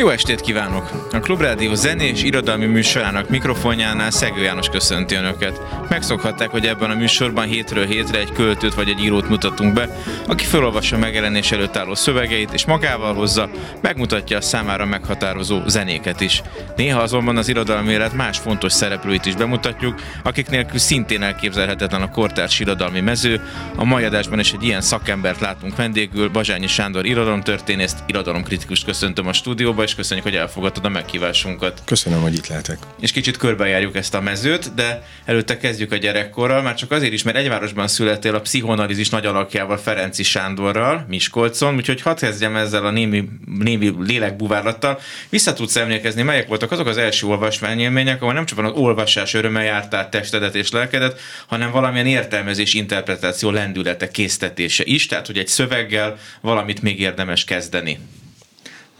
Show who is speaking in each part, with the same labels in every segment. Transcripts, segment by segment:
Speaker 1: Jó estét kívánok! A Klubrádió zenés irodalmi műsorának mikrofonjánál Szegő János köszönti Önöket. Megszokhatták, hogy ebben a műsorban hétről hétre egy költőt vagy egy írót mutatunk be, aki felolvassa megjelenés előtt álló szövegeit, és magával hozza, megmutatja a számára meghatározó zenéket is. Néha azonban az irodalmi élet más fontos szereplőit is bemutatjuk, akik nélkül szintén elképzelhetetlen a kortárs irodalmi mező. A mai adásban is egy ilyen szakembert látunk vendégül, Bazsányi Sándor irodalomtörténészt, irodalomkritikust köszöntöm a stúdióba, és köszönjük, hogy elfogadtad a meghívásunkat.
Speaker 2: Köszönöm, hogy itt lehetek.
Speaker 1: És kicsit körbejárjuk ezt a mezőt, de előtte kezdjük a gyerekkorral, már csak azért is, mert egyvárosban születtél a pszichoanalízis nagy alakjával Ferenci Sándorral, Miskolcon, úgyhogy hadd kezdjem ezzel a némi, némi lélekbuvárlattal. Vissza tudsz emlékezni, melyek voltak azok az első olvasmányélmények, ahol nem csak az olvasás öröme járt át testedet és lelkedet, hanem valamilyen értelmezés, interpretáció, lendülete, késztetése is, tehát hogy egy szöveggel valamit még érdemes kezdeni.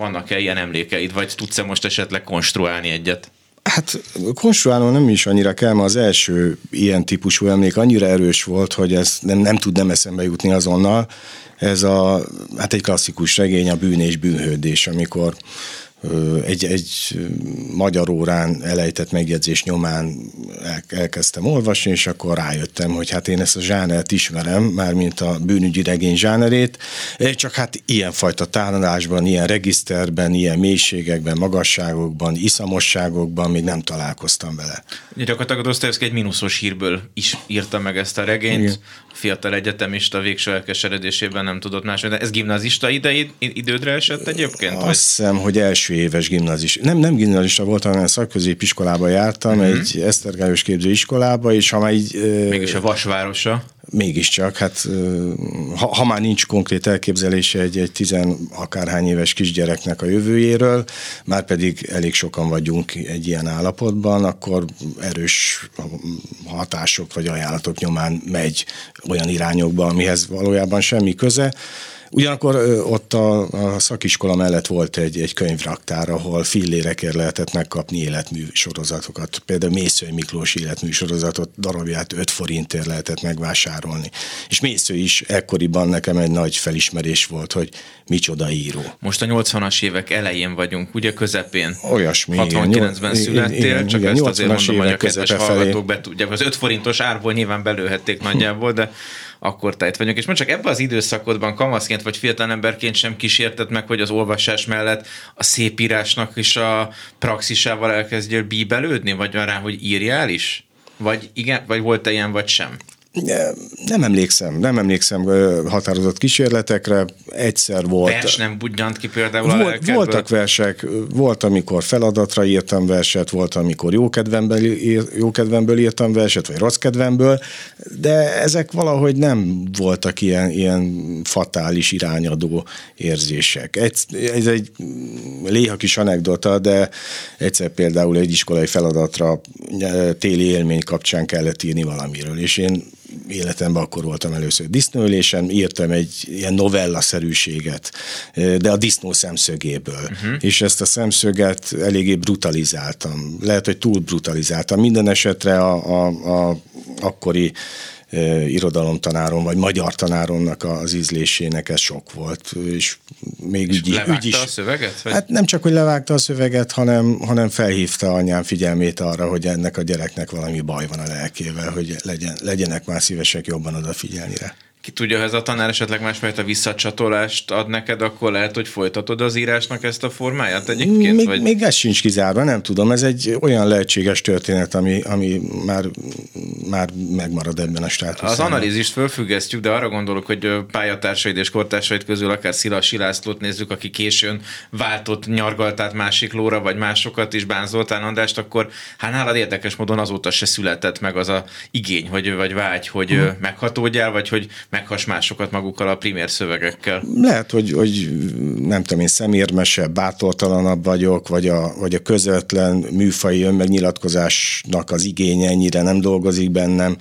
Speaker 1: Vannak-e ilyen emlékeid, vagy tudsz-e most esetleg konstruálni egyet?
Speaker 2: Hát konstruálnom nem is annyira kell, mert az első ilyen típusú emlék annyira erős volt, hogy ez nem, nem tud nem eszembe jutni azonnal. Ez a, hát egy klasszikus regény, a bűn és bűnhődés, amikor egy, egy magyar órán elejtett megjegyzés nyomán elkezdtem olvasni, és akkor rájöttem, hogy hát én ezt a zsánert ismerem, mármint a bűnügyi regény zsánerét, csak hát ilyenfajta tálalásban, ilyen regiszterben, ilyen mélységekben, magasságokban, iszamosságokban még nem találkoztam vele.
Speaker 1: Gyakorlatilag Dostoyevsky egy mínuszos hírből is írta meg ezt a regényt. Igen. A fiatal egyetemista végső elkeseredésében nem tudott más. De ez gimnazista idejét, idődre esett egyébként?
Speaker 2: Azt hiszem, hogy első első éves gimnazis. Nem, nem gimnazista voltam, hanem szakközépiskolába jártam, uh-huh. egy Esztergályos képzőiskolába, és ha már így...
Speaker 1: Mégis a Vasvárosa.
Speaker 2: Mégiscsak, hát ha, ha már nincs konkrét elképzelése egy, egy tizen akárhány éves kisgyereknek a jövőjéről, már pedig elég sokan vagyunk egy ilyen állapotban, akkor erős hatások vagy ajánlatok nyomán megy olyan irányokba, amihez valójában semmi köze. Ugyanakkor ott a, a szakiskola mellett volt egy, egy könyvraktár, ahol fillérekért lehetett megkapni életmű sorozatokat. Például Mészői Miklós életmű sorozatot darabját 5 forintért lehetett megvásárolni. És Mésző is ekkoriban nekem egy nagy felismerés volt, hogy micsoda író.
Speaker 1: Most a 80-as évek elején vagyunk, ugye közepén.
Speaker 2: Olyasmi.
Speaker 1: 69-ben születtél, igen, csak igen, ezt azért mondom, hogy a kedves hallgatók be tudják. Az 5 forintos árból nyilván belőhették nagyjából, de akkor tájt vagyunk. És most csak ebben az időszakodban kamaszként vagy fiatalemberként sem kísérted meg, hogy az olvasás mellett a szépírásnak is a praxisával elkezdjél bíbelődni, vagy van rá, hogy írjál is? Vagy igen, vagy volt-e ilyen, vagy sem?
Speaker 2: Nem emlékszem, nem emlékszem határozott kísérletekre, egyszer volt.
Speaker 1: Vers nem budjant ki például
Speaker 2: volt, a Voltak versek, volt, amikor feladatra írtam verset, volt, amikor jókedvemből, jókedvemből írtam verset, vagy rossz kedvemből, de ezek valahogy nem voltak ilyen, ilyen fatális irányadó érzések. Ez, ez egy léha kis anekdota, de egyszer például egy iskolai feladatra téli élmény kapcsán kellett írni valamiről, és én életemben akkor voltam először disznőlésen, írtam egy ilyen novella-szerűséget, de a disznó szemszögéből. Uh-huh. És ezt a szemszöget eléggé brutalizáltam. Lehet, hogy túl brutalizáltam. Minden esetre a, a, a akkori irodalomtanárom, vagy magyar tanáromnak az ízlésének ez sok volt. És még és ügy,
Speaker 1: ügy is. a szöveget?
Speaker 2: Vagy? Hát nem csak, hogy levágta a szöveget, hanem, hanem felhívta anyám figyelmét arra, hogy ennek a gyereknek valami baj van a lelkével, hogy legyen, legyenek már szívesek jobban odafigyelni rá
Speaker 1: ki tudja, ha ez a tanár esetleg másfajta visszacsatolást ad neked, akkor lehet, hogy folytatod az írásnak ezt a formáját egyébként?
Speaker 2: Még,
Speaker 1: vagy?
Speaker 2: még ez sincs kizárva, nem tudom. Ez egy olyan lehetséges történet, ami, ami már, már megmarad ebben a státuszban.
Speaker 1: Az analízist fölfüggesztjük, de arra gondolok, hogy pályatársaid és kortársaid közül akár Szilasi Lászlót nézzük, aki későn váltott nyargaltát másik lóra, vagy másokat is Bánzoltán Andrást, akkor hát nálad érdekes módon azóta se született meg az a igény, vagy, vagy vágy, hogy hmm. meghatódjál, vagy hogy
Speaker 3: meghasmásokat magukkal a primér szövegekkel.
Speaker 2: Lehet, hogy, hogy nem tudom én, szemérmesebb, bátortalanabb vagyok, vagy a, vagy a közvetlen műfai önmegnyilatkozásnak az igénye ennyire nem dolgozik bennem.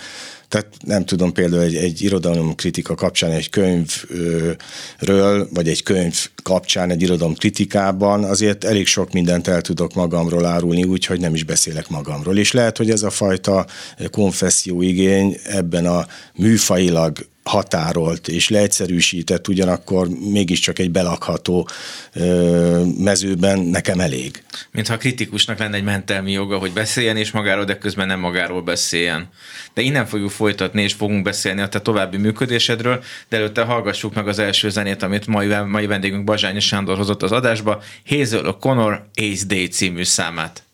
Speaker 2: Tehát nem tudom, például egy, egy irodalomkritika kapcsán egy könyvről, vagy egy könyv kapcsán egy irodalomkritikában azért elég sok mindent el tudok magamról árulni, úgyhogy nem is beszélek magamról. És lehet, hogy ez a fajta konfesszió igény ebben a műfailag határolt és leegyszerűsített, ugyanakkor mégiscsak egy belakható ö, mezőben nekem elég.
Speaker 3: Mintha kritikusnak lenne egy mentelmi joga, hogy beszéljen és magáról, de közben nem magáról beszéljen. De innen fogjuk folytatni, és fogunk beszélni a te további működésedről, de előtte hallgassuk meg az első zenét, amit mai, mai vendégünk Bazsányi Sándor hozott az adásba, Hazel O'Connor Ace Day című számát.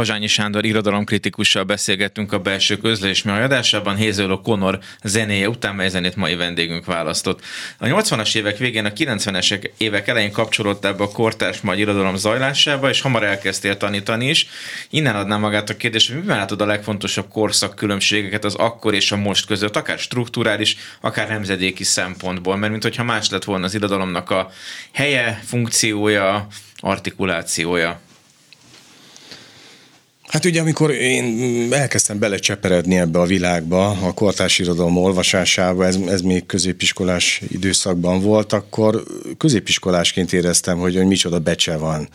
Speaker 3: Bazsányi Sándor irodalomkritikussal beszélgettünk a belső közlés mi adásában, Hézőlő Konor zenéje után, mely zenét mai vendégünk választott. A 80-as évek végén, a 90-es évek elején kapcsolódtál be a kortárs magyar irodalom zajlásába, és hamar elkezdtél tanítani is. Innen adnám magát a kérdés, hogy miben látod a legfontosabb korszak különbségeket az akkor és a most között, akár strukturális, akár nemzedéki szempontból, mert mint hogyha más lett volna az irodalomnak a helye, funkciója, artikulációja.
Speaker 2: Hát ugye, amikor én elkezdtem belecseperedni ebbe a világba, a kortárs irodalom olvasásába, ez, ez még középiskolás időszakban volt, akkor középiskolásként éreztem, hogy, hogy micsoda becse van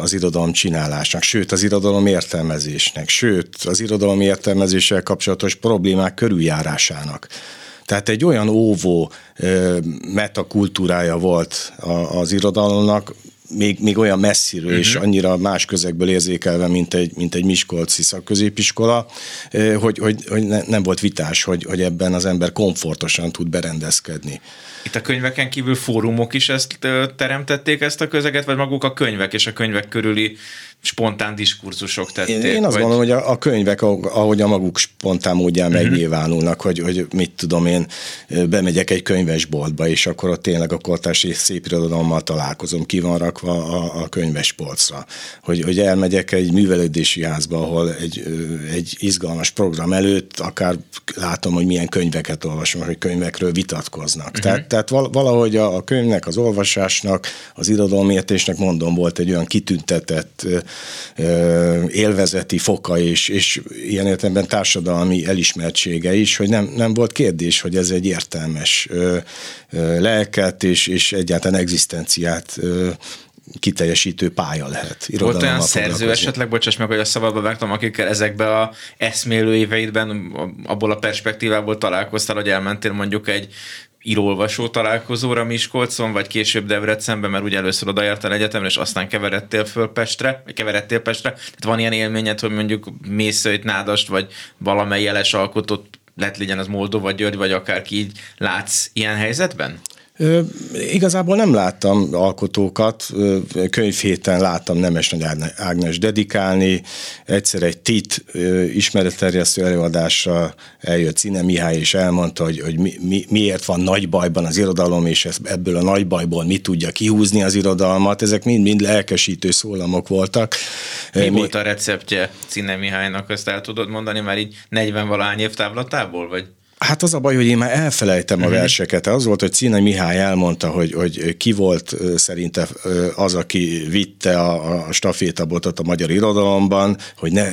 Speaker 2: az irodalom csinálásnak, sőt az irodalom értelmezésnek, sőt az irodalom értelmezéssel kapcsolatos problémák körüljárásának. Tehát egy olyan óvó metakultúrája volt az irodalomnak, még, még olyan messziről uh-huh. és mhm. annyira más közegből érzékelve, mint egy, mint egy Miskolci szakközépiskola, hogy, hogy, hogy ne, nem volt vitás, hogy, hogy ebben az ember komfortosan tud berendezkedni.
Speaker 1: Itt a könyveken kívül fórumok is ezt teremtették ezt a közeget, vagy maguk a könyvek és a könyvek körüli spontán diskurzusok tették?
Speaker 2: Én, én azt vagy... gondolom, hogy a, a könyvek, ahogy a maguk spontán módján uh-huh. megnyilvánulnak, hogy, hogy mit tudom én, bemegyek egy könyvesboltba, és akkor ott tényleg a kortárs és szép irodalommal találkozom, ki van rakva a, a könyvespolcra. Hogy, hogy elmegyek egy művelődési házba, ahol egy, egy izgalmas program előtt akár látom, hogy milyen könyveket olvasom, hogy könyvekről vitatkoznak. Uh-huh. Tehát, tehát valahogy a, a könyvnek, az olvasásnak, az irodalomértésnek mondom, volt egy olyan kitüntetett élvezeti foka és, és ilyen értelemben társadalmi elismertsége is, hogy nem, nem volt kérdés, hogy ez egy értelmes lelket és, és egyáltalán egzisztenciát kiteljesítő pálya lehet.
Speaker 1: Volt olyan szerző esetleg, bocsáss meg, hogy a szabadba vágtam, akikkel ezekbe a eszmélő éveidben abból a perspektívából találkoztál, hogy elmentél mondjuk egy írólvasó találkozóra Miskolcon, vagy később Debrecenben, mert ugye először odaértél egyetemre, és aztán keveredtél föl Pestre, vagy keveredtél Pestre. Tehát van ilyen élményed, hogy mondjuk Mészőit, Nádast, vagy valamely jeles alkotott lett legyen az Moldova, György, vagy akárki így látsz ilyen helyzetben?
Speaker 2: Igazából nem láttam alkotókat, könyvhéten láttam Nemes Nagy Ágnes dedikálni, egyszer egy TIT ismeretterjesztő előadásra eljött Cine Mihály, és elmondta, hogy, hogy mi, mi, miért van nagy bajban az irodalom, és ebből a nagy bajból mi tudja kihúzni az irodalmat. Ezek mind-mind lelkesítő szólamok voltak.
Speaker 1: Mi, mi volt a receptje Cine Mihálynak, ezt el tudod mondani már így 40 valahány év távlatából, vagy?
Speaker 2: Hát az a baj, hogy én már elfelejtem a uh-huh. verseket. Az volt, hogy Cine Mihály elmondta, hogy, hogy ki volt szerinte az, aki vitte a, a stafétabotot a magyar irodalomban, hogy ne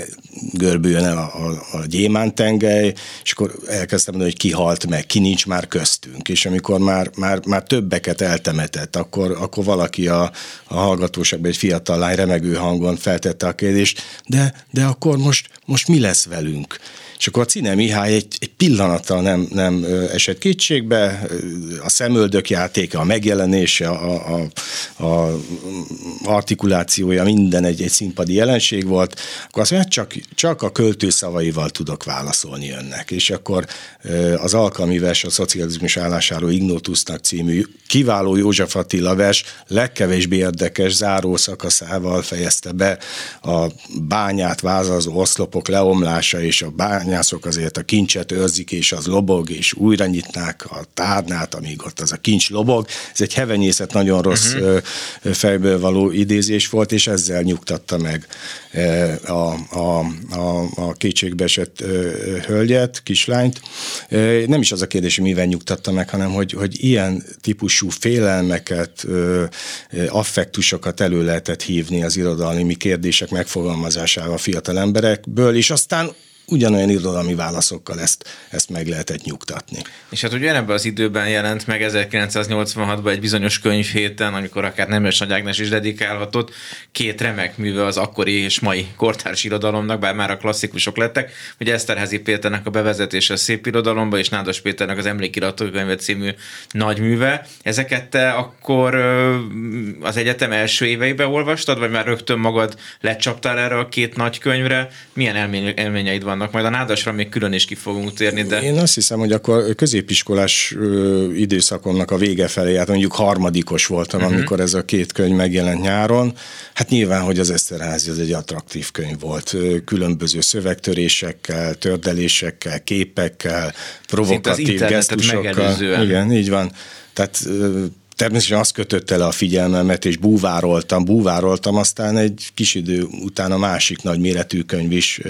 Speaker 2: görbüljön el a, a, a gyémántengely, és akkor elkezdtem mondani, hogy ki halt meg, ki nincs már köztünk. És amikor már, már, már többeket eltemetett, akkor, akkor valaki a, a hallgatóságban egy fiatal lány remegő hangon feltette a kérdést, de, de akkor most, most mi lesz velünk? És akkor a Cine Mihály egy, egy pillanattal nem, nem esett kétségbe, a szemöldök játéka, a megjelenése, a, a, a artikulációja, minden egy, egy színpadi jelenség volt, akkor azt mondja, csak, csak a költő szavaival tudok válaszolni önnek. És akkor az alkalmi vers a szocializmus állásáról Ignotusnak című kiváló József Attila vers legkevésbé érdekes záró szakaszával fejezte be a bányát vázazó oszlopok leomlása és a bányát bányászok azért a kincset őrzik, és az lobog, és újra nyitnák a tárnát, amíg ott az a kincs lobog. Ez egy hevenyészet nagyon rossz uh-huh. fejből való idézés volt, és ezzel nyugtatta meg a, a, a, a kétségbeesett hölgyet, kislányt. Nem is az a kérdés, hogy mivel nyugtatta meg, hanem hogy, hogy ilyen típusú félelmeket, affektusokat elő lehetett hívni az irodalmi kérdések megfogalmazásával a fiatal emberekből, és aztán ugyanolyan irodalmi válaszokkal ezt, ezt meg lehetett nyugtatni.
Speaker 1: És hát ugyanebben az időben jelent meg 1986-ban egy bizonyos könyvhéten, amikor akár Nemes Nagy Ágnes is dedikálhatott, két remek műve az akkori és mai kortárs irodalomnak, bár már a klasszikusok lettek, hogy Eszterházi Péternek a bevezetése a szép irodalomba, és Nádas Péternek az emlékiratókönyve című nagyműve. Ezeket te akkor az egyetem első éveiben olvastad, vagy már rögtön magad lecsaptál erre a két nagy könyvre? Milyen élményeid van vannak, majd a nádasra még külön is ki fogunk térni. De...
Speaker 2: Én azt hiszem, hogy akkor középiskolás időszakomnak a vége felé, hát mondjuk harmadikos voltam, uh-huh. amikor ez a két könyv megjelent nyáron. Hát nyilván, hogy az Eszterházi az egy attraktív könyv volt, különböző szövegtörésekkel, tördelésekkel, képekkel, provokatív gesztusokkal. Igen, így van. Tehát természetesen azt kötötte le a figyelmemet, és búvároltam, búvároltam, aztán egy kis idő után a másik nagy méretű könyv is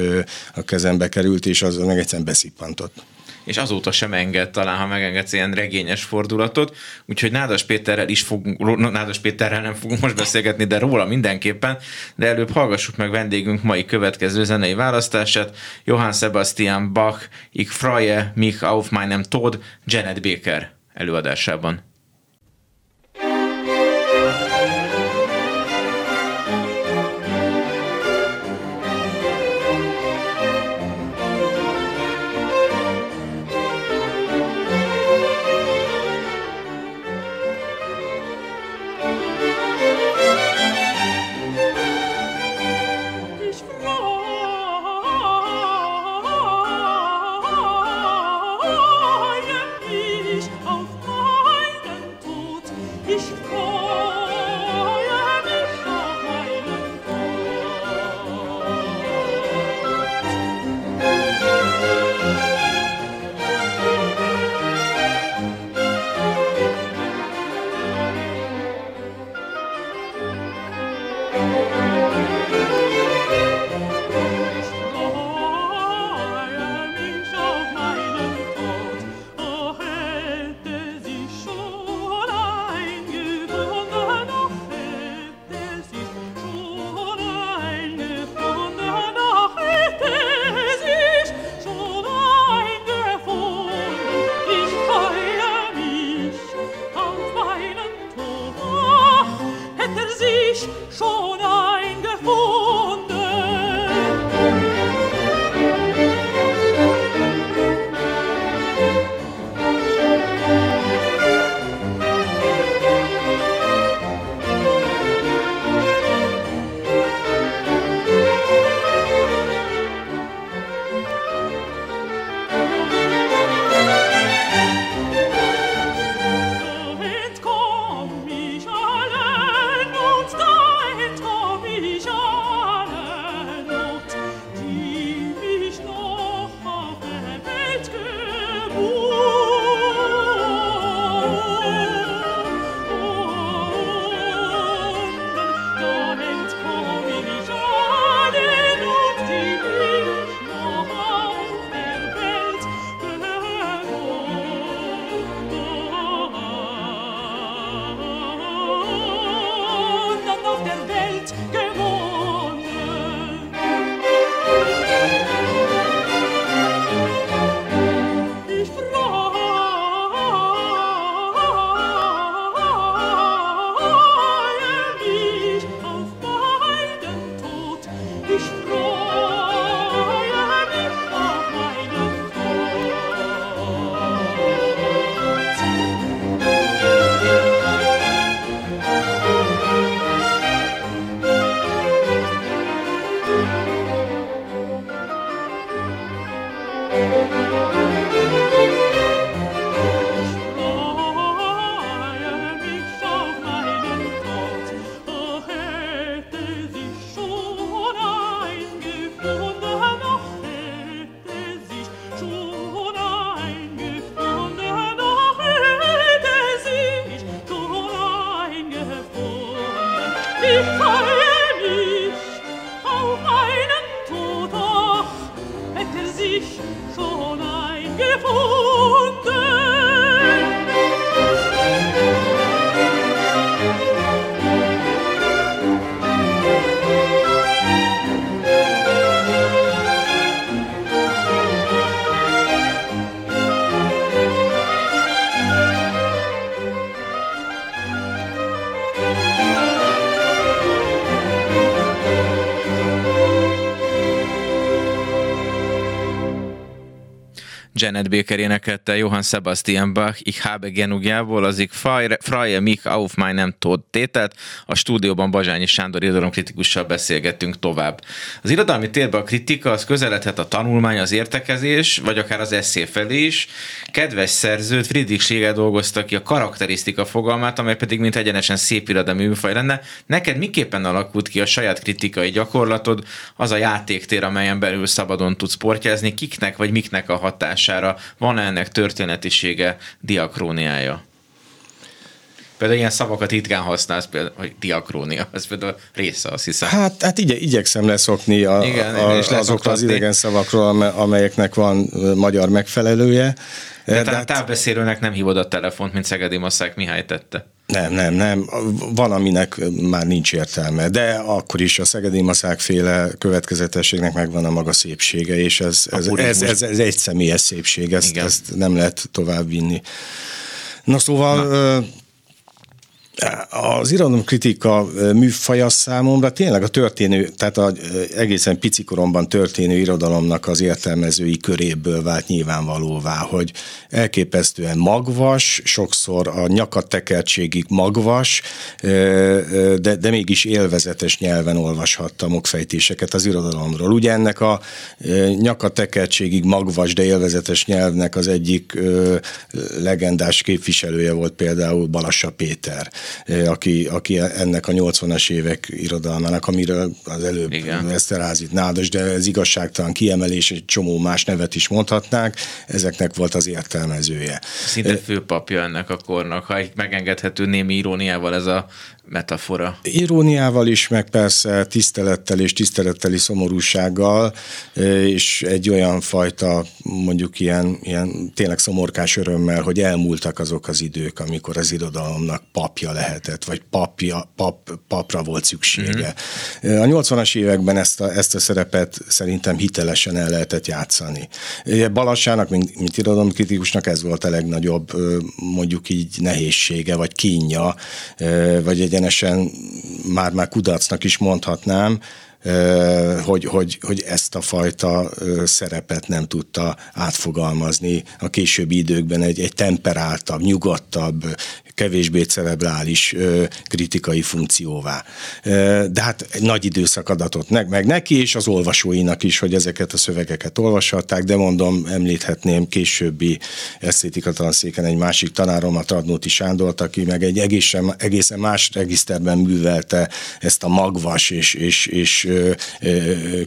Speaker 2: a kezembe került, és az meg egyszerűen beszippantott.
Speaker 1: És azóta sem enged, talán ha megengedsz ilyen regényes fordulatot, úgyhogy Nádas Péterrel is fogunk, Nádas Péterrel nem fogunk most beszélgetni, de róla mindenképpen, de előbb hallgassuk meg vendégünk mai következő zenei választását, Johann Sebastian Bach, Ich freue mich auf meinem Tod, Janet Baker előadásában. Janet Baker énekelte Johann Sebastian Bach Ich habe genugjából, az ich freue mich auf meinem Tod tételt. A stúdióban Bazsányi Sándor irodalomkritikussal beszélgettünk tovább. Az irodalmi térben a kritika az közeledhet a tanulmány, az értekezés, vagy akár az eszé felé is. Kedves szerzőt Friedrich Schlegel dolgozta ki a karakterisztika fogalmát, amely pedig mint egyenesen szép irodalmi műfaj lenne. Neked miképpen alakult ki a saját kritikai gyakorlatod, az a játéktér, amelyen belül szabadon tudsz portyázni, kiknek vagy miknek a hatás hatására van ennek történetisége, diakróniája? Például ilyen szavakat ritkán használsz, például, hogy diakrónia, ez például része, azt hiszem.
Speaker 2: Hát, hát igye, igyekszem leszokni a, Igen, a, azokról az idegen szavakról, amelyeknek van magyar megfelelője.
Speaker 1: De, de hát távbeszélőnek nem hívod a telefont, mint Szegedi Masszák Mihály tette.
Speaker 2: Nem, nem, nem. Van, aminek már nincs értelme, de akkor is a Szegedi Maszák féle következetességnek megvan a maga szépsége, és ez, ez, ez, ez, ez egy személyes szépség, ezt, ezt nem lehet tovább vinni. Na szóval Na az irodalomkritika műfaja számomra tényleg a történő, tehát az egészen picikoromban történő irodalomnak az értelmezői köréből vált nyilvánvalóvá, hogy elképesztően magvas, sokszor a nyakatekertségig magvas, de, de mégis élvezetes nyelven olvashattam okfejtéseket az irodalomról. Ugye ennek a nyakatekertségig magvas, de élvezetes nyelvnek az egyik legendás képviselője volt például Balassa Péter aki, aki ennek a 80-as évek irodalmának, amiről az előbb Igen. Eszterházit Nádas, de ez igazságtalan kiemelés, egy csomó más nevet is mondhatnánk, ezeknek volt az értelmezője.
Speaker 1: Szinte főpapja ennek a kornak, ha megengedhető némi iróniával ez a metafora.
Speaker 2: Iróniával is, meg persze tisztelettel és tiszteletteli szomorúsággal, és egy olyan fajta, mondjuk ilyen, ilyen tényleg szomorkás örömmel, hogy elmúltak azok az idők, amikor az irodalomnak papja lehetett, vagy papja, pap, papra volt szüksége. Mm-hmm. A 80-as években ezt a, ezt a szerepet szerintem hitelesen el lehetett játszani. Balassának, mint, mint irodalomkritikusnak ez volt a legnagyobb, mondjuk így nehézsége, vagy kínja, vagy egy egyenesen már-már kudarcnak is mondhatnám, hogy, hogy, hogy ezt a fajta szerepet nem tudta átfogalmazni a későbbi időkben egy, egy temperáltabb, nyugodtabb, kevésbé cerebrális kritikai funkcióvá. De hát egy nagy időszak adatot meg neki, és az olvasóinak is, hogy ezeket a szövegeket olvashatták, de mondom, említhetném későbbi esztétika tanszéken egy másik tanárom, a Tradnóti Sándort, aki meg egy egészen, egészen más regiszterben művelte ezt a magvas és, és, és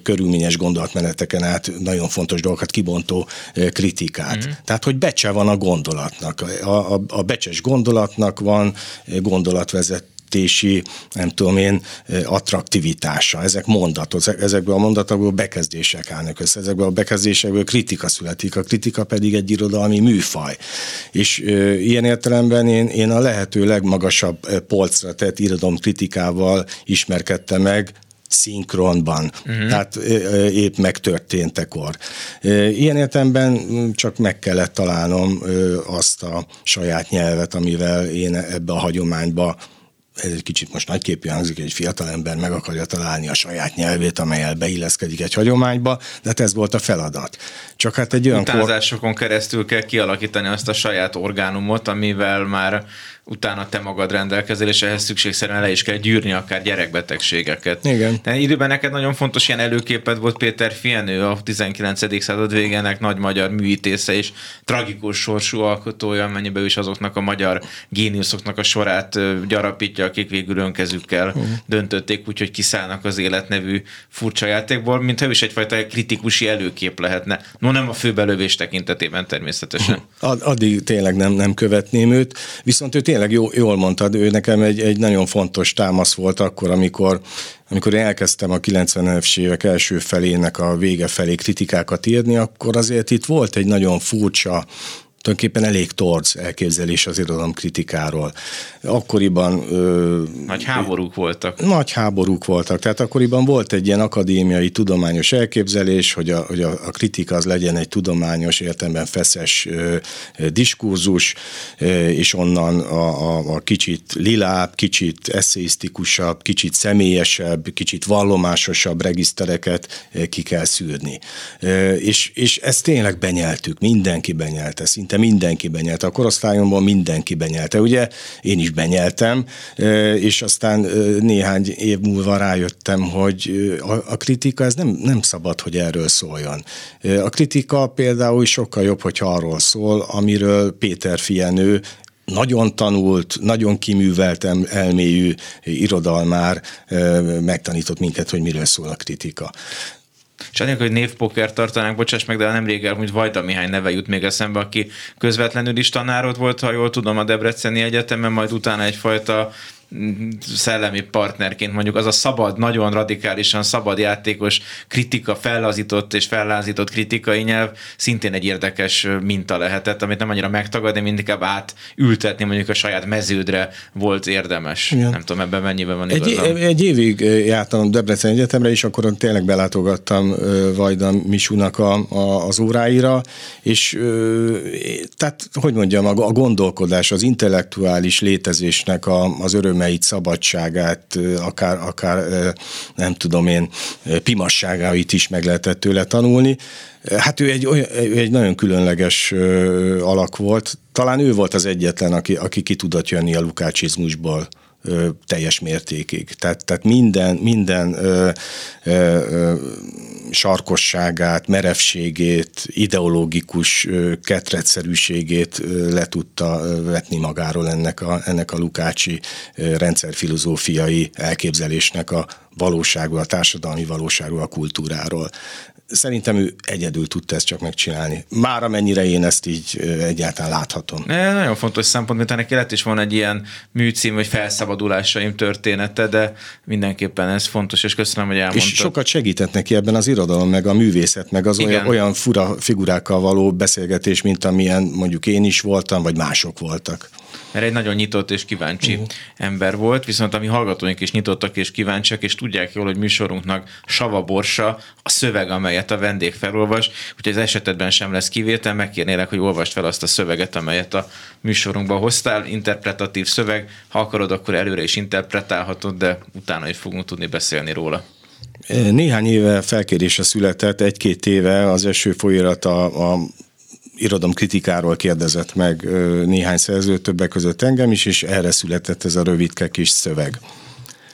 Speaker 2: körülményes gondolatmeneteken át nagyon fontos dolgokat kibontó kritikát. Mm-hmm. Tehát, hogy becse van a gondolatnak. A, a, a becses gondolat gondolatnak van gondolatvezetési, nem tudom én, attraktivitása. Ezek mondatok, ezekből a mondatokból bekezdések állnak össze, ezekből a bekezdésekből kritika születik, a kritika pedig egy irodalmi műfaj. És ö, ilyen értelemben én, én a lehető legmagasabb polcra tett kritikával ismerkedtem meg, szinkronban, uh-huh. tehát épp megtörténtekor. Ilyen értelemben csak meg kellett találnom azt a saját nyelvet, amivel én ebbe a hagyományba ez egy kicsit most nagyképű hangzik, egy fiatal ember meg akarja találni a saját nyelvét, amelyel beilleszkedik egy hagyományba, de hát ez volt a feladat.
Speaker 1: Csak hát egy olyan Utánzásokon kor... keresztül kell kialakítani azt a saját orgánumot, amivel már utána te magad rendelkezel, és ehhez szükségszerűen le is kell gyűrni akár gyerekbetegségeket.
Speaker 2: Igen.
Speaker 1: De időben neked nagyon fontos ilyen előképed volt Péter Fienő, a 19. század végének nagy magyar műítésze és tragikus sorsú alkotója, amennyiben is azoknak a magyar géniuszoknak a sorát gyarapítja, akik végül önkezükkel uh-huh. döntötték, úgyhogy kiszállnak az életnevű furcsa játékból, mintha is egyfajta kritikusi előkép lehetne. No nem a főbelövés tekintetében természetesen.
Speaker 2: Ad, addig tényleg nem, nem követném őt, viszont ő tényleg jó, jól mondtad, ő nekem egy, egy nagyon fontos támasz volt akkor, amikor amikor én elkezdtem a 90-es évek első felének a vége felé kritikákat írni, akkor azért itt volt egy nagyon furcsa tulajdonképpen elég torz elképzelés az irodalom kritikáról. Akkoriban...
Speaker 1: Ö, nagy háborúk voltak.
Speaker 2: Nagy háborúk voltak, tehát akkoriban volt egy ilyen akadémiai tudományos elképzelés, hogy a, hogy a, a kritika az legyen egy tudományos értelemben feszes ö, diskurzus, ö, és onnan a, a, a kicsit lilább, kicsit eszéisztikusabb, kicsit személyesebb, kicsit vallomásosabb regisztereket ki kell szűrni. Ö, és, és ezt tényleg benyeltük, mindenki benyelte, szinte mindenki benyelte. A korosztályomban mindenki benyelte. Ugye én is benyeltem, és aztán néhány év múlva rájöttem, hogy a kritika ez nem, nem szabad, hogy erről szóljon. A kritika például sokkal jobb, hogyha arról szól, amiről Péter Fienő nagyon tanult, nagyon kiművelt elmélyű irodalmár megtanított minket, hogy miről szól a kritika.
Speaker 1: És anélkül, hogy névpoker tartanánk, bocsáss meg, de nemrég el, hogy Vajda Mihály neve jut még eszembe, aki közvetlenül is tanárod volt, ha jól tudom, a Debreceni Egyetemen, majd utána egyfajta szellemi partnerként mondjuk az a szabad, nagyon radikálisan szabad játékos kritika, fellazított és fellázított kritikai nyelv szintén egy érdekes minta lehetett, amit nem annyira megtagadni, mint inkább átültetni mondjuk a saját meződre volt érdemes. Igen. Nem tudom, ebben mennyiben van igazam.
Speaker 2: Egy, egy évig jártam Debrecen Egyetemre, és akkor tényleg belátogattam Vajda Misúnak a, a, az óráira, és tehát, hogy mondjam, a, a gondolkodás, az intellektuális létezésnek a, az öröm örömeit, szabadságát, akár, akár nem tudom én, pimasságait is meg lehetett tőle tanulni. Hát ő egy, ő egy nagyon különleges alak volt. Talán ő volt az egyetlen, aki, aki ki tudott jönni a lukácsizmusból teljes mértékig. Tehát, tehát minden, minden ö, ö, ö, sarkosságát, merevségét, ideológikus ö, ketrecszerűségét ö, le tudta vetni magáról ennek a, ennek a lukácsi ö, rendszerfilozófiai elképzelésnek a valóságról, a társadalmi valóságról, a kultúráról szerintem ő egyedül tudta ezt csak megcsinálni. Már amennyire én ezt így egyáltalán láthatom.
Speaker 1: Ne, nagyon fontos szempont, mint ennek élet is van egy ilyen műcím, vagy felszabadulásaim története, de mindenképpen ez fontos, és köszönöm, hogy elmondtad.
Speaker 2: És sokat segített neki ebben az irodalom, meg a művészet, meg az olyan, olyan fura figurákkal való beszélgetés, mint amilyen mondjuk én is voltam, vagy mások voltak
Speaker 1: mert egy nagyon nyitott és kíváncsi uh-huh. ember volt, viszont a mi hallgatóink is nyitottak és kíváncsiak, és tudják jól, hogy műsorunknak sava borsa a szöveg, amelyet a vendég felolvas, úgyhogy az esetedben sem lesz kivétel, megkérnélek, hogy olvast fel azt a szöveget, amelyet a műsorunkba hoztál, interpretatív szöveg, ha akarod, akkor előre is interpretálhatod, de utána is fogunk tudni beszélni róla.
Speaker 2: Néhány éve felkérése született, egy-két éve az első folyirat a, a irodalom kritikáról kérdezett meg néhány szerző, többek között engem is, és erre született ez a rövidke kis szöveg.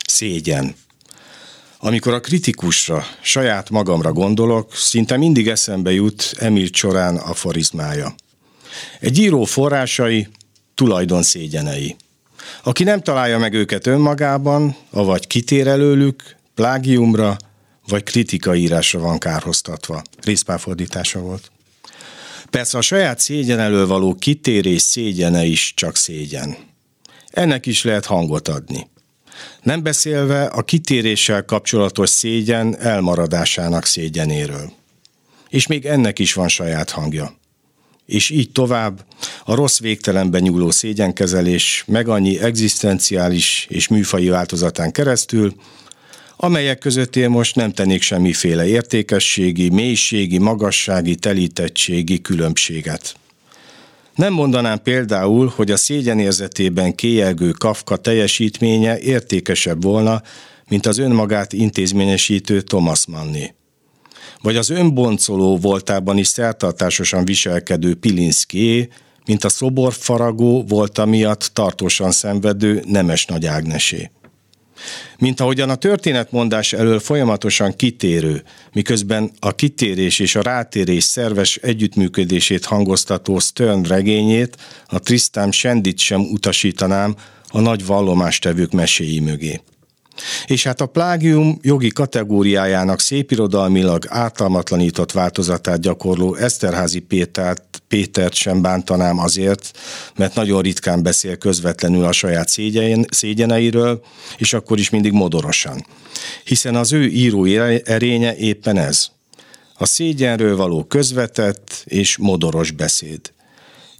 Speaker 2: Szégyen. Amikor a kritikusra, saját magamra gondolok, szinte mindig eszembe jut Emil Csorán aforizmája. Egy író forrásai tulajdon szégyenei. Aki nem találja meg őket önmagában, avagy kitér előlük, plágiumra, vagy kritikaírásra van kárhoztatva. Részpáfordítása volt. Persze a saját szégyen elől való kitérés szégyene is csak szégyen. Ennek is lehet hangot adni. Nem beszélve a kitéréssel kapcsolatos szégyen elmaradásának szégyenéről. És még ennek is van saját hangja. És így tovább, a rossz végtelenben nyúló szégyenkezelés meg annyi egzisztenciális és műfai változatán keresztül, amelyek között én most nem tennék semmiféle értékességi, mélységi, magassági, telítettségi különbséget. Nem mondanám például, hogy a szégyenérzetében kéjelgő Kafka teljesítménye értékesebb volna, mint az önmagát intézményesítő Thomas Manni. Vagy az önboncoló voltában is szertartásosan viselkedő Pilinszki, mint a szoborfaragó volt miatt tartósan szenvedő Nemes Nagy Ágnesé. Mint ahogyan a történetmondás elől folyamatosan kitérő, miközben a kitérés és a rátérés szerves együttműködését hangoztató Stern regényét, a Tristam Shendit sem utasítanám a nagy vallomástevők meséi mögé. És hát a plágium jogi kategóriájának szépirodalmilag ártalmatlanított változatát gyakorló Eszterházi Pétert, Pétert sem bántanám azért, mert nagyon ritkán beszél közvetlenül a saját szégyen, szégyeneiről, és akkor is mindig modorosan. Hiszen az ő író erénye éppen ez. A szégyenről való közvetett és modoros beszéd.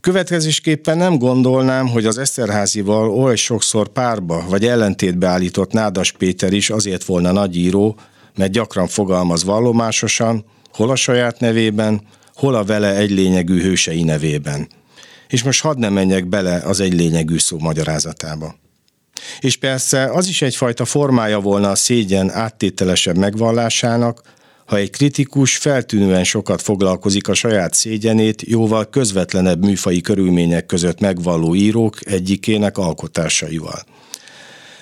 Speaker 2: Következésképpen nem gondolnám, hogy az Eszterházival oly sokszor párba vagy ellentétbe állított Nádas Péter is azért volna nagy író, mert gyakran fogalmaz vallomásosan, hol a saját nevében, hol a vele egy lényegű hősei nevében. És most hadd ne menjek bele az egy lényegű szó magyarázatába. És persze az is egyfajta formája volna a szégyen áttételesebb megvallásának, ha egy kritikus feltűnően sokat foglalkozik a saját szégyenét jóval közvetlenebb műfai körülmények között megvalló írók egyikének alkotásaival.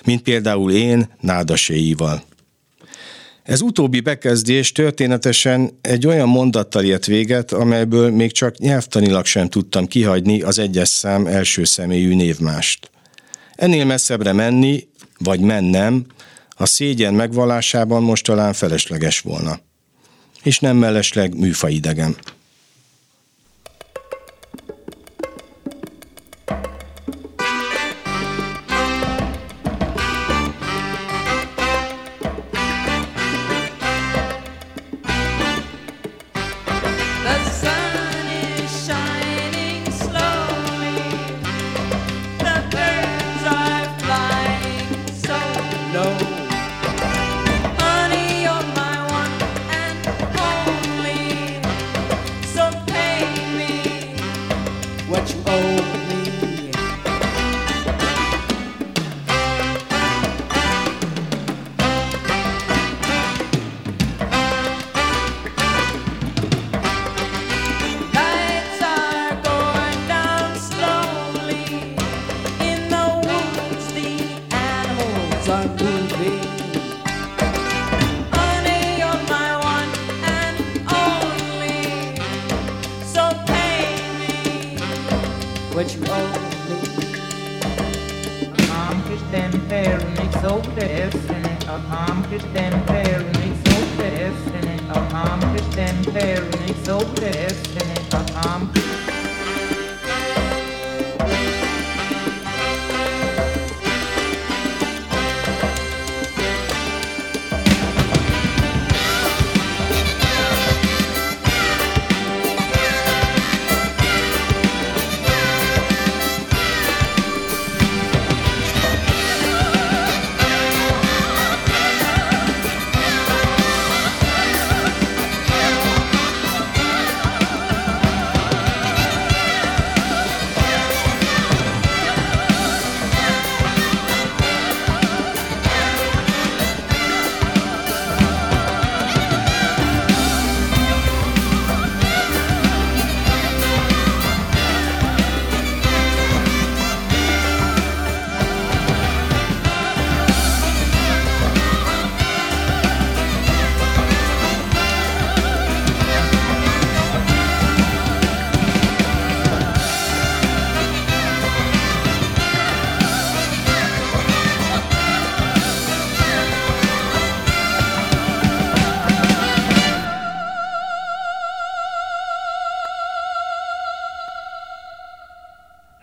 Speaker 2: Mint például én nádaséival. Ez utóbbi bekezdés történetesen egy olyan mondattal ért véget, amelyből még csak nyelvtanilag sem tudtam kihagyni az egyes szám első személyű névmást. Ennél messzebbre menni, vagy mennem, a szégyen megvallásában most talán felesleges volna és nem mellesleg műfaidegen.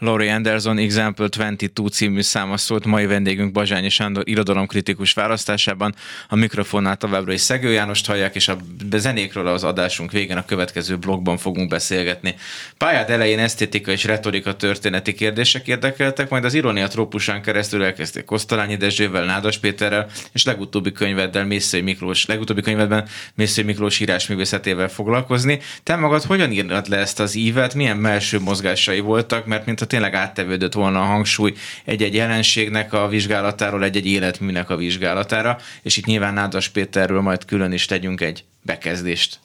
Speaker 1: Laurie Anderson Example 22 című száma szólt mai vendégünk Bazsányi Sándor irodalomkritikus választásában. A mikrofonnál továbbra is Szegő Jánost hallják, és a zenékről az adásunk végén a következő blogban fogunk beszélgetni. Pályád elején esztétika és retorika történeti kérdések érdekeltek, majd az ironia trópusán keresztül elkezdték Kosztolányi Dezsővel, Nádas Péterrel, és legutóbbi könyveddel Mészői Miklós, legutóbbi könyvedben Mészői Miklós írásművészetével foglalkozni. Te magad hogyan írnad le ezt az ívet, milyen melső mozgásai voltak, mert mint a tényleg áttevődött volna a hangsúly egy-egy jelenségnek a vizsgálatáról, egy-egy életműnek a vizsgálatára, és itt nyilván Nádas Péterről majd külön is tegyünk egy bekezdést.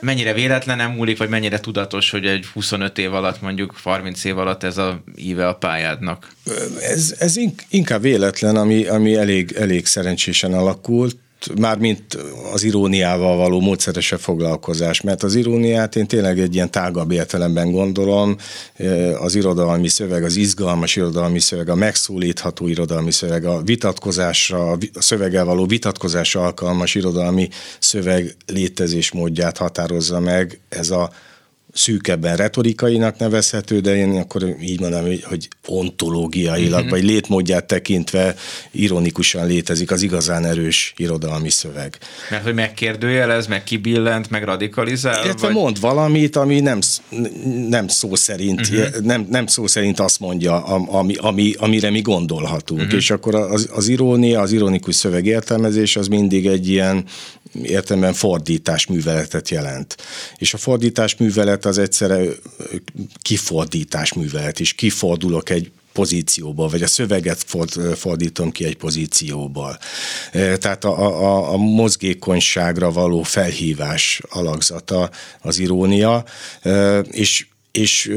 Speaker 1: mennyire véletlenem múlik, vagy mennyire tudatos, hogy egy 25 év alatt, mondjuk 30 év alatt ez a íve a pályádnak?
Speaker 2: Ez, ez inkább véletlen, ami, ami elég, elég szerencsésen alakult mármint az iróniával való módszeresebb foglalkozás, mert az iróniát én tényleg egy ilyen tágabb értelemben gondolom, az irodalmi szöveg, az izgalmas irodalmi szöveg, a megszólítható irodalmi szöveg, a vitatkozásra, a szöveggel való vitatkozásra alkalmas irodalmi szöveg létezés módját határozza meg ez a szűkebben retorikainak nevezhető, de én akkor így mondom, hogy ontológiailag, uh-huh. vagy létmódját tekintve ironikusan létezik az igazán erős irodalmi szöveg.
Speaker 1: Mert hogy megkérdőjelez, meg kibillent, meg radikalizál?
Speaker 2: Illetve vagy? mond valamit, ami nem, nem szó szerint, uh-huh. nem, nem szó szerint azt mondja, ami, ami, amire mi gondolhatunk. Uh-huh. És akkor az, az irónia, az ironikus szöveg értelmezés az mindig egy ilyen értelemben fordítás műveletet jelent. És a fordítás művelet az egyszerre kifordítás művelet is. Kifordulok egy pozícióból, vagy a szöveget fordítom ki egy pozícióból. Tehát a, a, a mozgékonyságra való felhívás alakzata az irónia, és és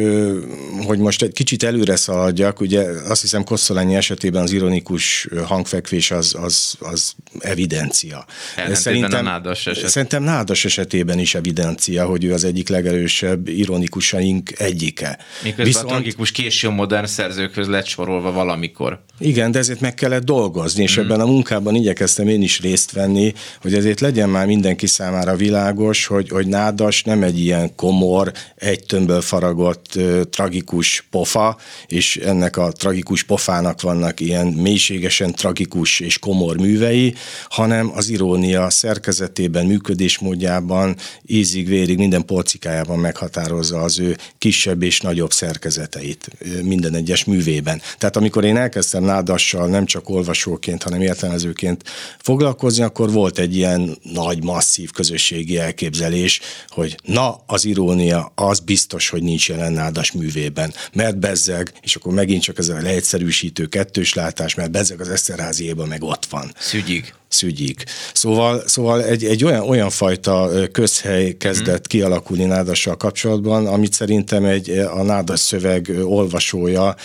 Speaker 2: hogy most egy kicsit előre szaladjak, ugye azt hiszem Kosszolányi esetében az ironikus hangfekvés az, az, az evidencia.
Speaker 1: Szerintem, a nádas eset.
Speaker 2: szerintem nádas esetében is evidencia, hogy ő az egyik legerősebb ironikusaink egyike.
Speaker 1: Miközben Viszont, a tragikus késő modern szerzőkhöz lett sorolva valamikor.
Speaker 2: Igen, de ezért meg kellett dolgozni, és mm. ebben a munkában igyekeztem én is részt venni, hogy ezért legyen már mindenki számára világos, hogy, hogy nádas nem egy ilyen komor, egy tömbből farag faragott tragikus pofa, és ennek a tragikus pofának vannak ilyen mélységesen tragikus és komor művei, hanem az irónia szerkezetében, működésmódjában, ízig-vérig minden polcikájában meghatározza az ő kisebb és nagyobb szerkezeteit minden egyes művében. Tehát amikor én elkezdtem nádassal nem csak olvasóként, hanem értelmezőként foglalkozni, akkor volt egy ilyen nagy, masszív közösségi elképzelés, hogy na, az irónia, az biztos, hogy nincs nincs jelen Nádas művében, mert bezzeg, és akkor megint csak ez a leegyszerűsítő kettős látás, mert bezzeg az Eszterháziében meg ott van.
Speaker 1: Szügyig
Speaker 2: szügyik. Szóval, szóval egy, egy olyan, olyan fajta közhely kezdett hmm. kialakulni Nádassal kapcsolatban, amit szerintem egy a Nádas szöveg olvasója,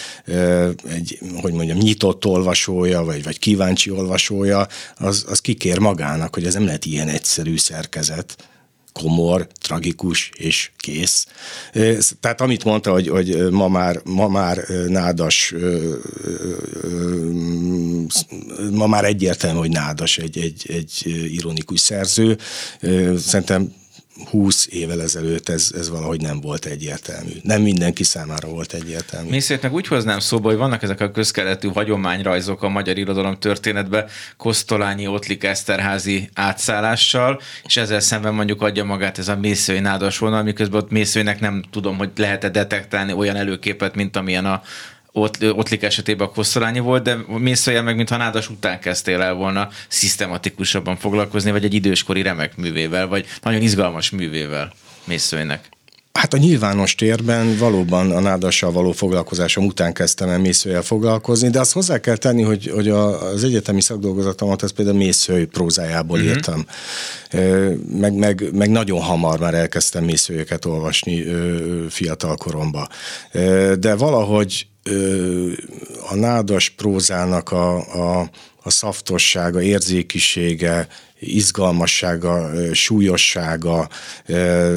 Speaker 2: egy, hogy mondjam, nyitott olvasója, vagy, vagy kíváncsi olvasója, az, az kikér magának, hogy ez nem lehet ilyen egyszerű szerkezet komor, tragikus és kész. Tehát amit mondta, hogy, hogy ma, már, ma már nádas, ma már egyértelmű, hogy nádas egy, egy, egy ironikus szerző. Szerintem 20 évvel ezelőtt ez, ez valahogy nem volt egyértelmű. Nem mindenki számára volt egyértelmű.
Speaker 1: Mészét meg úgy hoznám szóba, hogy vannak ezek a közkeletű hagyományrajzok a magyar irodalom történetbe, Kosztolányi Ottlik Eszterházi átszállással, és ezzel szemben mondjuk adja magát ez a mészői nádas vonal, miközben ott mészőnek nem tudom, hogy lehet-e detektálni olyan előképet, mint amilyen a ott, Ottlik esetében a Kosztolányi volt, de Mészőjel meg mintha nádas után kezdtél el volna szisztematikusabban foglalkozni, vagy egy időskori remek művével, vagy nagyon izgalmas művével Mészőjnek.
Speaker 2: Hát a nyilvános térben valóban a nádassal való foglalkozásom után kezdtem el mészőjel foglalkozni, de azt hozzá kell tenni, hogy, hogy az egyetemi szakdolgozatomat, ez például mészői prózájából uh-huh. írtam. Meg, meg, meg nagyon hamar már elkezdtem mészőjeket olvasni fiatal koromba. De valahogy a nádas prózának a, a, a szaftossága, érzékisége, izgalmassága, súlyossága,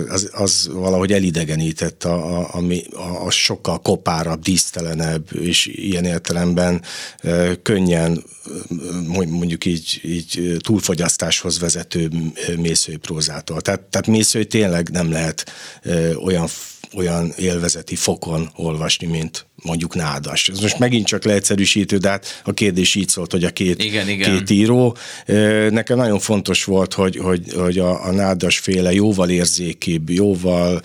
Speaker 2: az, az valahogy elidegenített a, a, a, a sokkal kopárabb, dísztelenebb, és ilyen értelemben könnyen mondjuk így, így túlfogyasztáshoz vezető mészői prózától. Tehát, tehát mészői tényleg nem lehet olyan olyan élvezeti fokon olvasni, mint mondjuk nádas. Ez most megint csak leegyszerűsítő, de hát a kérdés így szólt, hogy a két, igen, igen. két író. Nekem nagyon fontos volt, hogy, hogy, hogy a, a nádas féle jóval érzékibb, jóval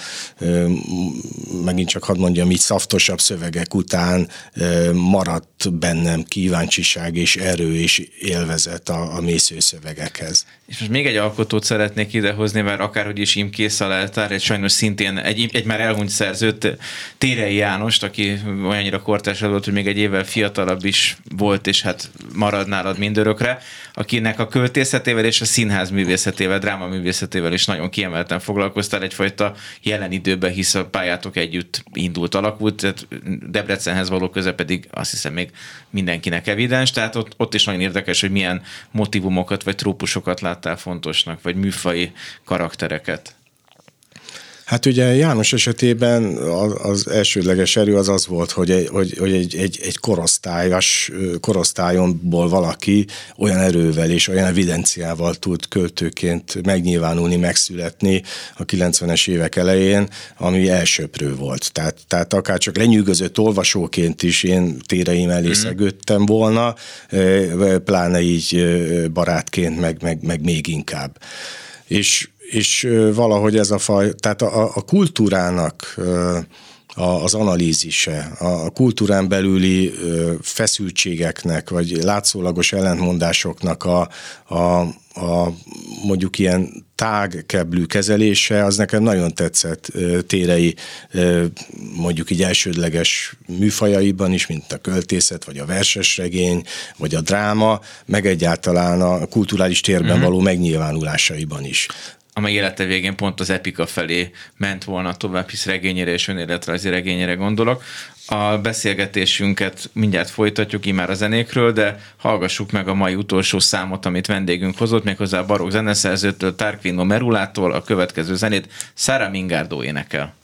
Speaker 2: megint csak hadd mondjam így szaftosabb szövegek után maradt bennem kíváncsiság és erő és élvezet a, a mésző szövegekhez.
Speaker 1: És most még egy alkotót szeretnék idehozni, mert akárhogy is Imkész Szaleltár, egy sajnos szintén egy, egy már elhunyt szerzőt, Térei Jánost, aki olyannyira kortás volt, hogy még egy évvel fiatalabb is volt, és hát marad nálad mindörökre, akinek a költészetével és a színház művészetével, dráma művészetével is nagyon kiemelten foglalkoztál egyfajta jelen időben, hisz a pályátok együtt indult, alakult, tehát Debrecenhez való köze pedig azt hiszem még mindenkinek evidens, tehát ott, ott is nagyon érdekes, hogy milyen motivumokat vagy trópusokat láttál fontosnak, vagy műfai karaktereket.
Speaker 2: Hát ugye János esetében az elsődleges erő az az volt, hogy egy, hogy, hogy egy, egy, egy korosztályos, korosztályonból valaki olyan erővel és olyan evidenciával tud költőként megnyilvánulni, megszületni a 90-es évek elején, ami elsőprő volt. Tehát, tehát akár csak lenyűgözött olvasóként is én téreim elé mm. szegődtem volna, pláne így barátként, meg, meg, meg még inkább. És és valahogy ez a faj, tehát a, a kultúrának az analízise, a kultúrán belüli feszültségeknek, vagy látszólagos ellentmondásoknak a, a, a mondjuk ilyen tágkeblű kezelése, az nekem nagyon tetszett térei, mondjuk így elsődleges műfajaiban is, mint a költészet, vagy a versesregény, vagy a dráma, meg egyáltalán a kulturális térben mm-hmm. való megnyilvánulásaiban is
Speaker 1: amely élete végén pont az epika felé ment volna tovább, hisz regényére és önéletrajzi regényére gondolok. A beszélgetésünket mindjárt folytatjuk imár a zenékről, de hallgassuk meg a mai utolsó számot, amit vendégünk hozott, méghozzá a barok zeneszerzőtől, Tarquino Merulától a következő zenét Sara Mingardo énekel.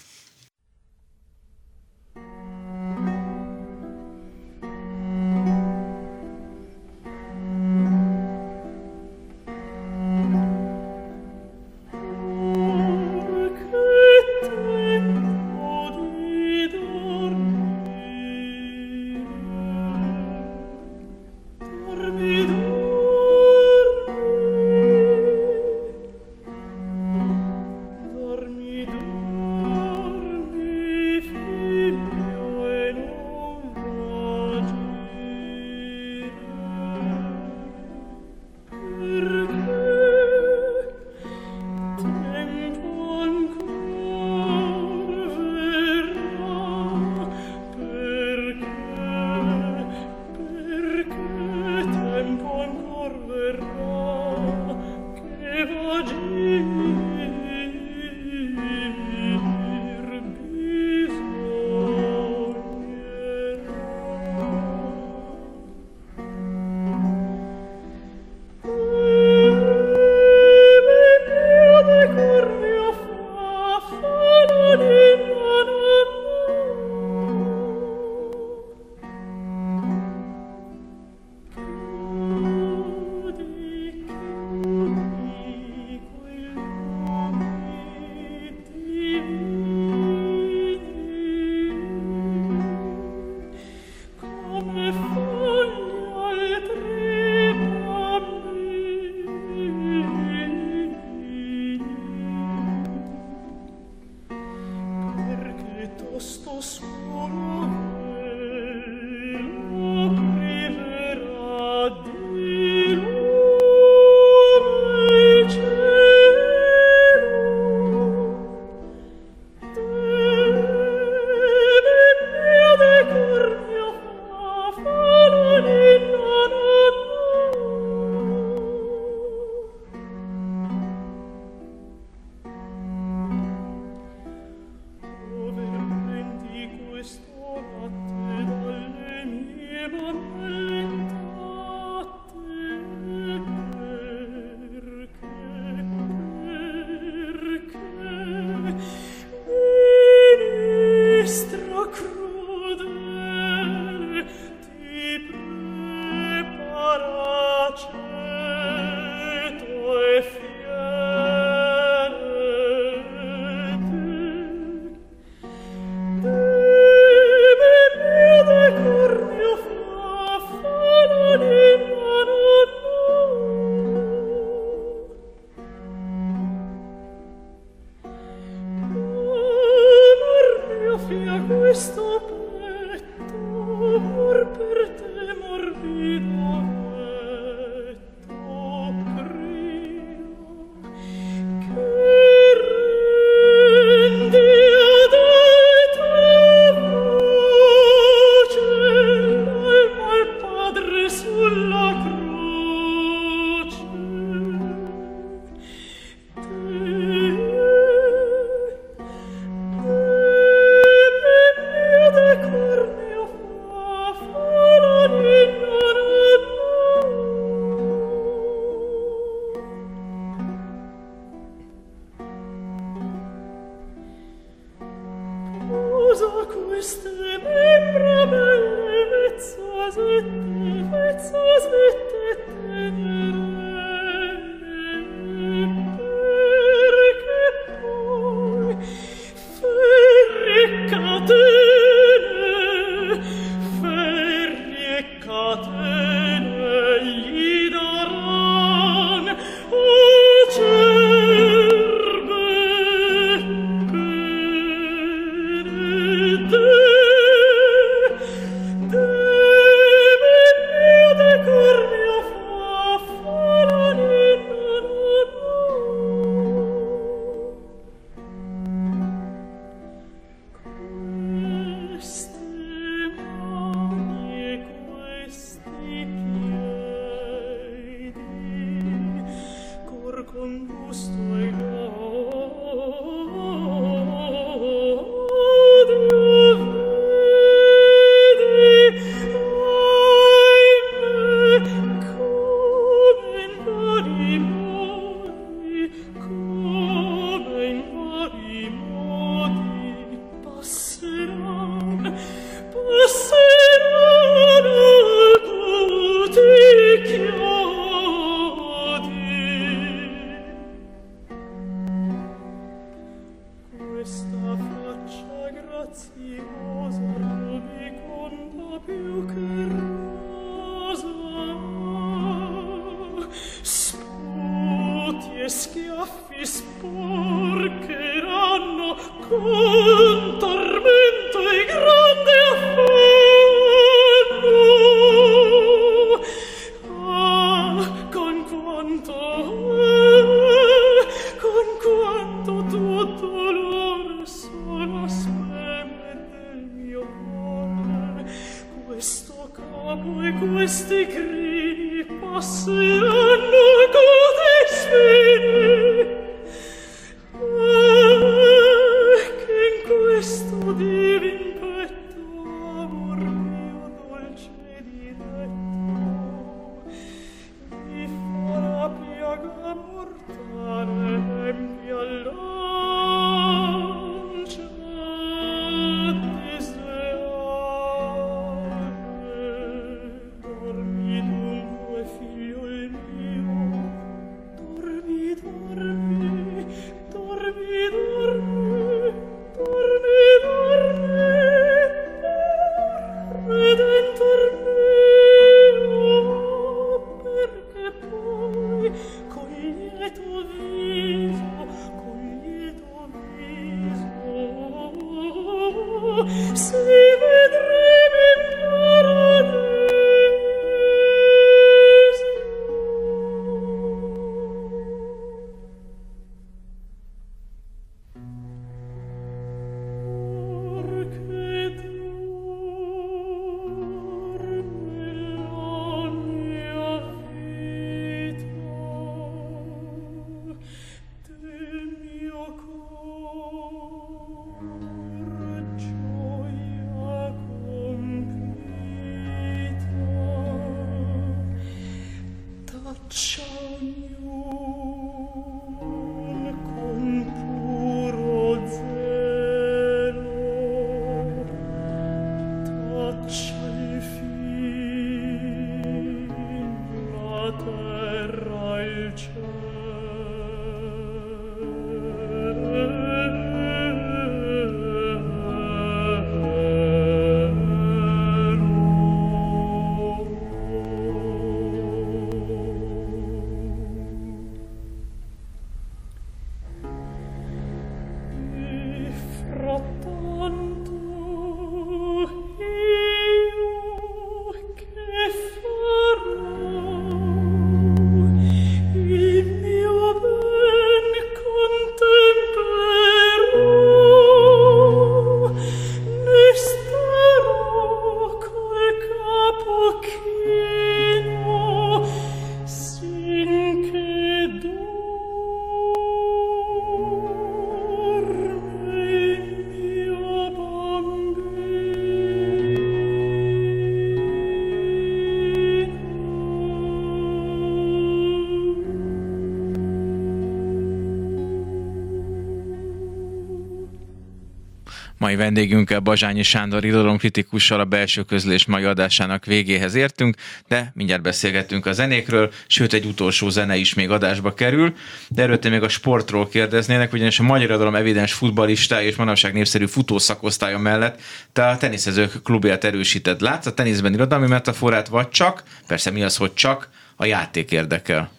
Speaker 1: Mai vendégünkkel Bazsányi Sándor irodalomkritikussal a belső közlés mai adásának végéhez értünk, de mindjárt beszélgetünk a zenékről, sőt egy utolsó zene is még adásba kerül, de előtte még a sportról kérdeznének, ugyanis a Magyar Irodalom evidens futballistája és manapság népszerű futószakosztálya mellett te a teniszezők klubját erősíted. Látsz a teniszben irodalmi metaforát, vagy csak, persze mi az, hogy csak, a játék érdekel?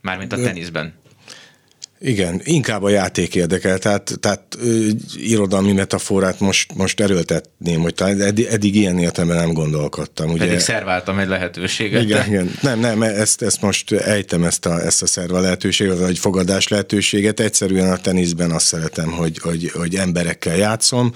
Speaker 1: Mármint a teniszben.
Speaker 2: Igen, inkább a játék érdekel, tehát, tehát ö, irodalmi metaforát most, most erőltetném, hogy talán eddig, eddig ilyen értelemben nem gondolkodtam.
Speaker 1: Ugye? Pedig szerváltam egy lehetőséget.
Speaker 2: Igen, de... igen. Nem, nem, ezt, ezt most ejtem ezt a, ezt a szerva lehetőséget, vagy fogadás lehetőséget. Egyszerűen a teniszben azt szeretem, hogy, hogy, hogy emberekkel játszom,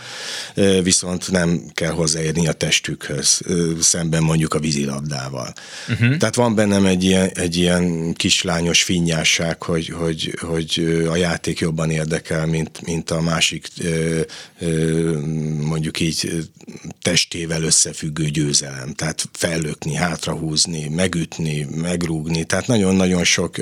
Speaker 2: viszont nem kell hozzáérni a testükhöz, szemben mondjuk a vízilabdával. Uh-huh. Tehát van bennem egy ilyen, egy ilyen kislányos finnyásság, hogy, hogy, hogy a játék jobban érdekel, mint, mint a másik mondjuk így testével összefüggő győzelem. Tehát fellökni, hátrahúzni, megütni, megrúgni. Tehát nagyon-nagyon sok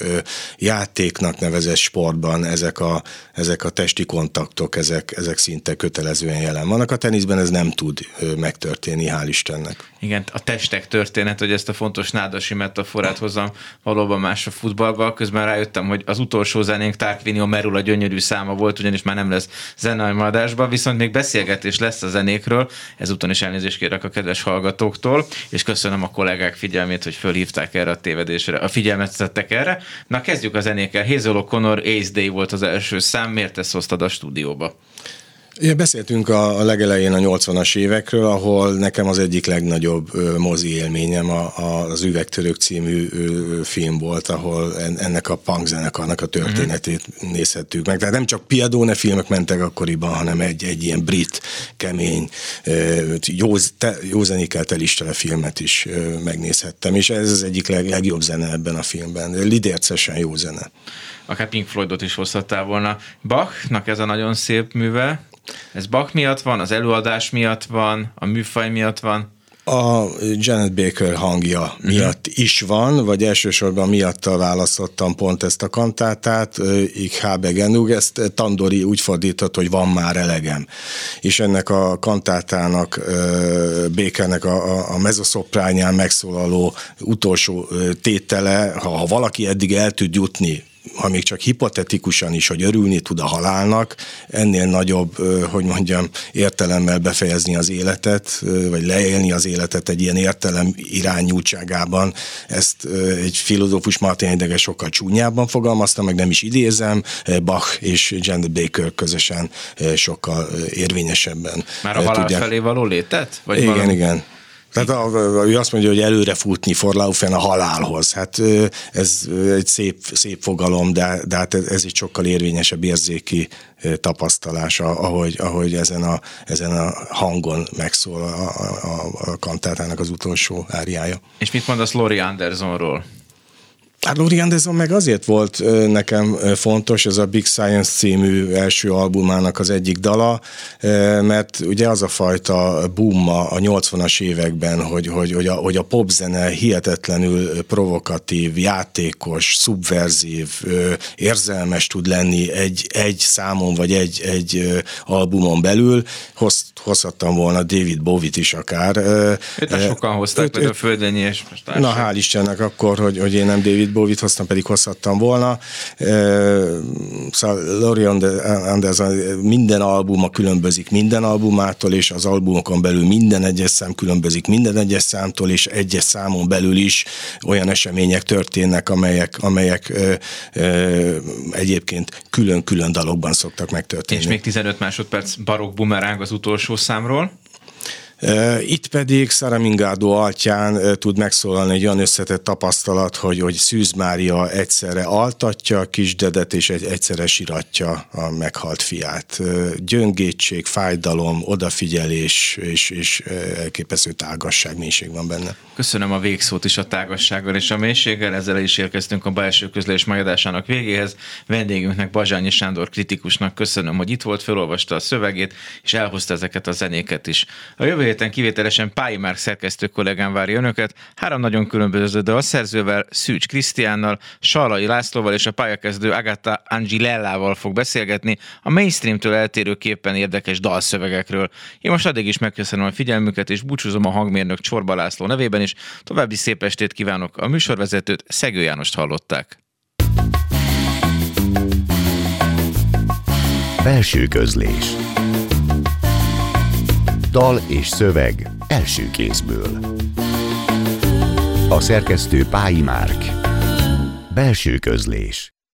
Speaker 2: játéknak nevezett sportban ezek a, ezek a testi kontaktok, ezek, ezek szinte kötelezően jelen vannak. A teniszben ez nem tud megtörténni, hál' Istennek.
Speaker 1: Igen, a testek történet, hogy ezt a fontos nádasi metaforát hozzam valóban más a futballban. Közben rájöttem, hogy az utolsó zenénk Tarquinio Merul a gyönyörű száma volt, ugyanis már nem lesz zenei adásban, viszont még beszélgetés lesz a zenékről. Ezúton is elnézést kérek a kedves hallgatóktól, és köszönöm a kollégák figyelmét, hogy fölhívták erre a tévedésre, a figyelmet tettek erre. Na kezdjük a zenékkel. Hazel O'Connor Ace Day volt az első szám, miért ezt hoztad a stúdióba?
Speaker 2: Ja, beszéltünk a, a legelején a 80-as évekről, ahol nekem az egyik legnagyobb ö, mozi élményem a, a, az Üvegtörök című ö, film volt, ahol en, ennek a punk zenekarnak a történetét uh-huh. nézhettük meg. Tehát nem csak Piadone filmek mentek akkoriban, hanem egy, egy ilyen brit, kemény, ö, jó, te, jó zenékkel telistele filmet is megnézhettem, és ez az egyik leg, legjobb zene ebben a filmben. Lidércesen jó zene
Speaker 1: akár Pink Floydot is hozhattál volna. Bachnak ez a nagyon szép műve, ez Bach miatt van, az előadás miatt van, a műfaj miatt van?
Speaker 2: A Janet Baker hangja uh-huh. miatt is van, vagy elsősorban miatta választottam pont ezt a kantátát, Ich habe genug, ezt Tandori úgy fordított, hogy van már elegem. És ennek a kantátának, Bakernek a, a mezoszoprányán megszólaló utolsó tétele, ha, ha valaki eddig el tud jutni ha még csak hipotetikusan is, hogy örülni tud a halálnak, ennél nagyobb, hogy mondjam, értelemmel befejezni az életet, vagy leélni az életet egy ilyen értelem irányultságában, ezt egy filozófus Martin Heidegger sokkal csúnyábban fogalmazta, meg nem is idézem, Bach és Janet Baker közösen sokkal érvényesebben.
Speaker 1: Már a halál tudják. felé való létet?
Speaker 2: Vagy igen, valami? igen. Tehát a, ő azt mondja, hogy előre futni Forlaufen a halálhoz. Hát ez egy szép, szép fogalom, de, de hát ez egy sokkal érvényesebb érzéki tapasztalás, ahogy, ahogy ezen, a, ezen a hangon megszól a, a, a kantátának az utolsó áriája.
Speaker 1: És mit mondasz Lori Andersonról?
Speaker 2: Hát Lori Anderson meg azért volt nekem fontos, ez a Big Science című első albumának az egyik dala, mert ugye az a fajta boom a 80-as években, hogy, hogy, hogy, a, hogy a popzene hihetetlenül provokatív, játékos, szubverzív, érzelmes tud lenni egy, egy számon vagy egy, egy albumon belül. Hoz, hozhattam volna David Bowie-t is akár.
Speaker 1: Őt sokan hozták, őt, őt, a Földönyi és
Speaker 2: Na hál' Istennek akkor, hogy, hogy én nem David Bowie-t hoztam, pedig hozhattam volna. Szóval Lori Anderson minden albuma különbözik minden albumától, és az albumokon belül minden egyes szám különbözik minden egyes számtól, és egyes számon belül is olyan események történnek, amelyek, amelyek egyébként külön-külön dalokban szoktak megtörténni.
Speaker 1: És még 15 másodperc barok bumeráng az utolsó számról.
Speaker 2: Itt pedig Szaramingádó altján tud megszólalni egy olyan összetett tapasztalat, hogy, hogy Szűz Mária egyszerre altatja a kisdedet, és egy, egyszerre siratja a meghalt fiát. Gyöngétség, fájdalom, odafigyelés, és, és elképesztő tágasság, mélység van benne.
Speaker 1: Köszönöm a végszót is a tágassággal és a mélységgel, ezzel is érkeztünk a belső közlés majadásának végéhez. Vendégünknek Bazsányi Sándor kritikusnak köszönöm, hogy itt volt, felolvasta a szövegét, és elhozta ezeket a zenéket is. A jövő héten kivételesen Pályi Márk szerkesztő kollégám várja önöket, három nagyon különböző dalszerzővel, Szűcs Krisztiánnal, Salai Lászlóval és a pályakezdő Agatha Angilellával fog beszélgetni a mainstreamtől eltérőképpen érdekes dalszövegekről. Én most addig is megköszönöm a figyelmüket, és búcsúzom a hangmérnök Csorba László nevében is. További szép estét kívánok! A műsorvezetőt Szegő Jánost hallották.
Speaker 4: Belső közlés Dal és szöveg első kézből. A szerkesztő Pályi Márk. Belső közlés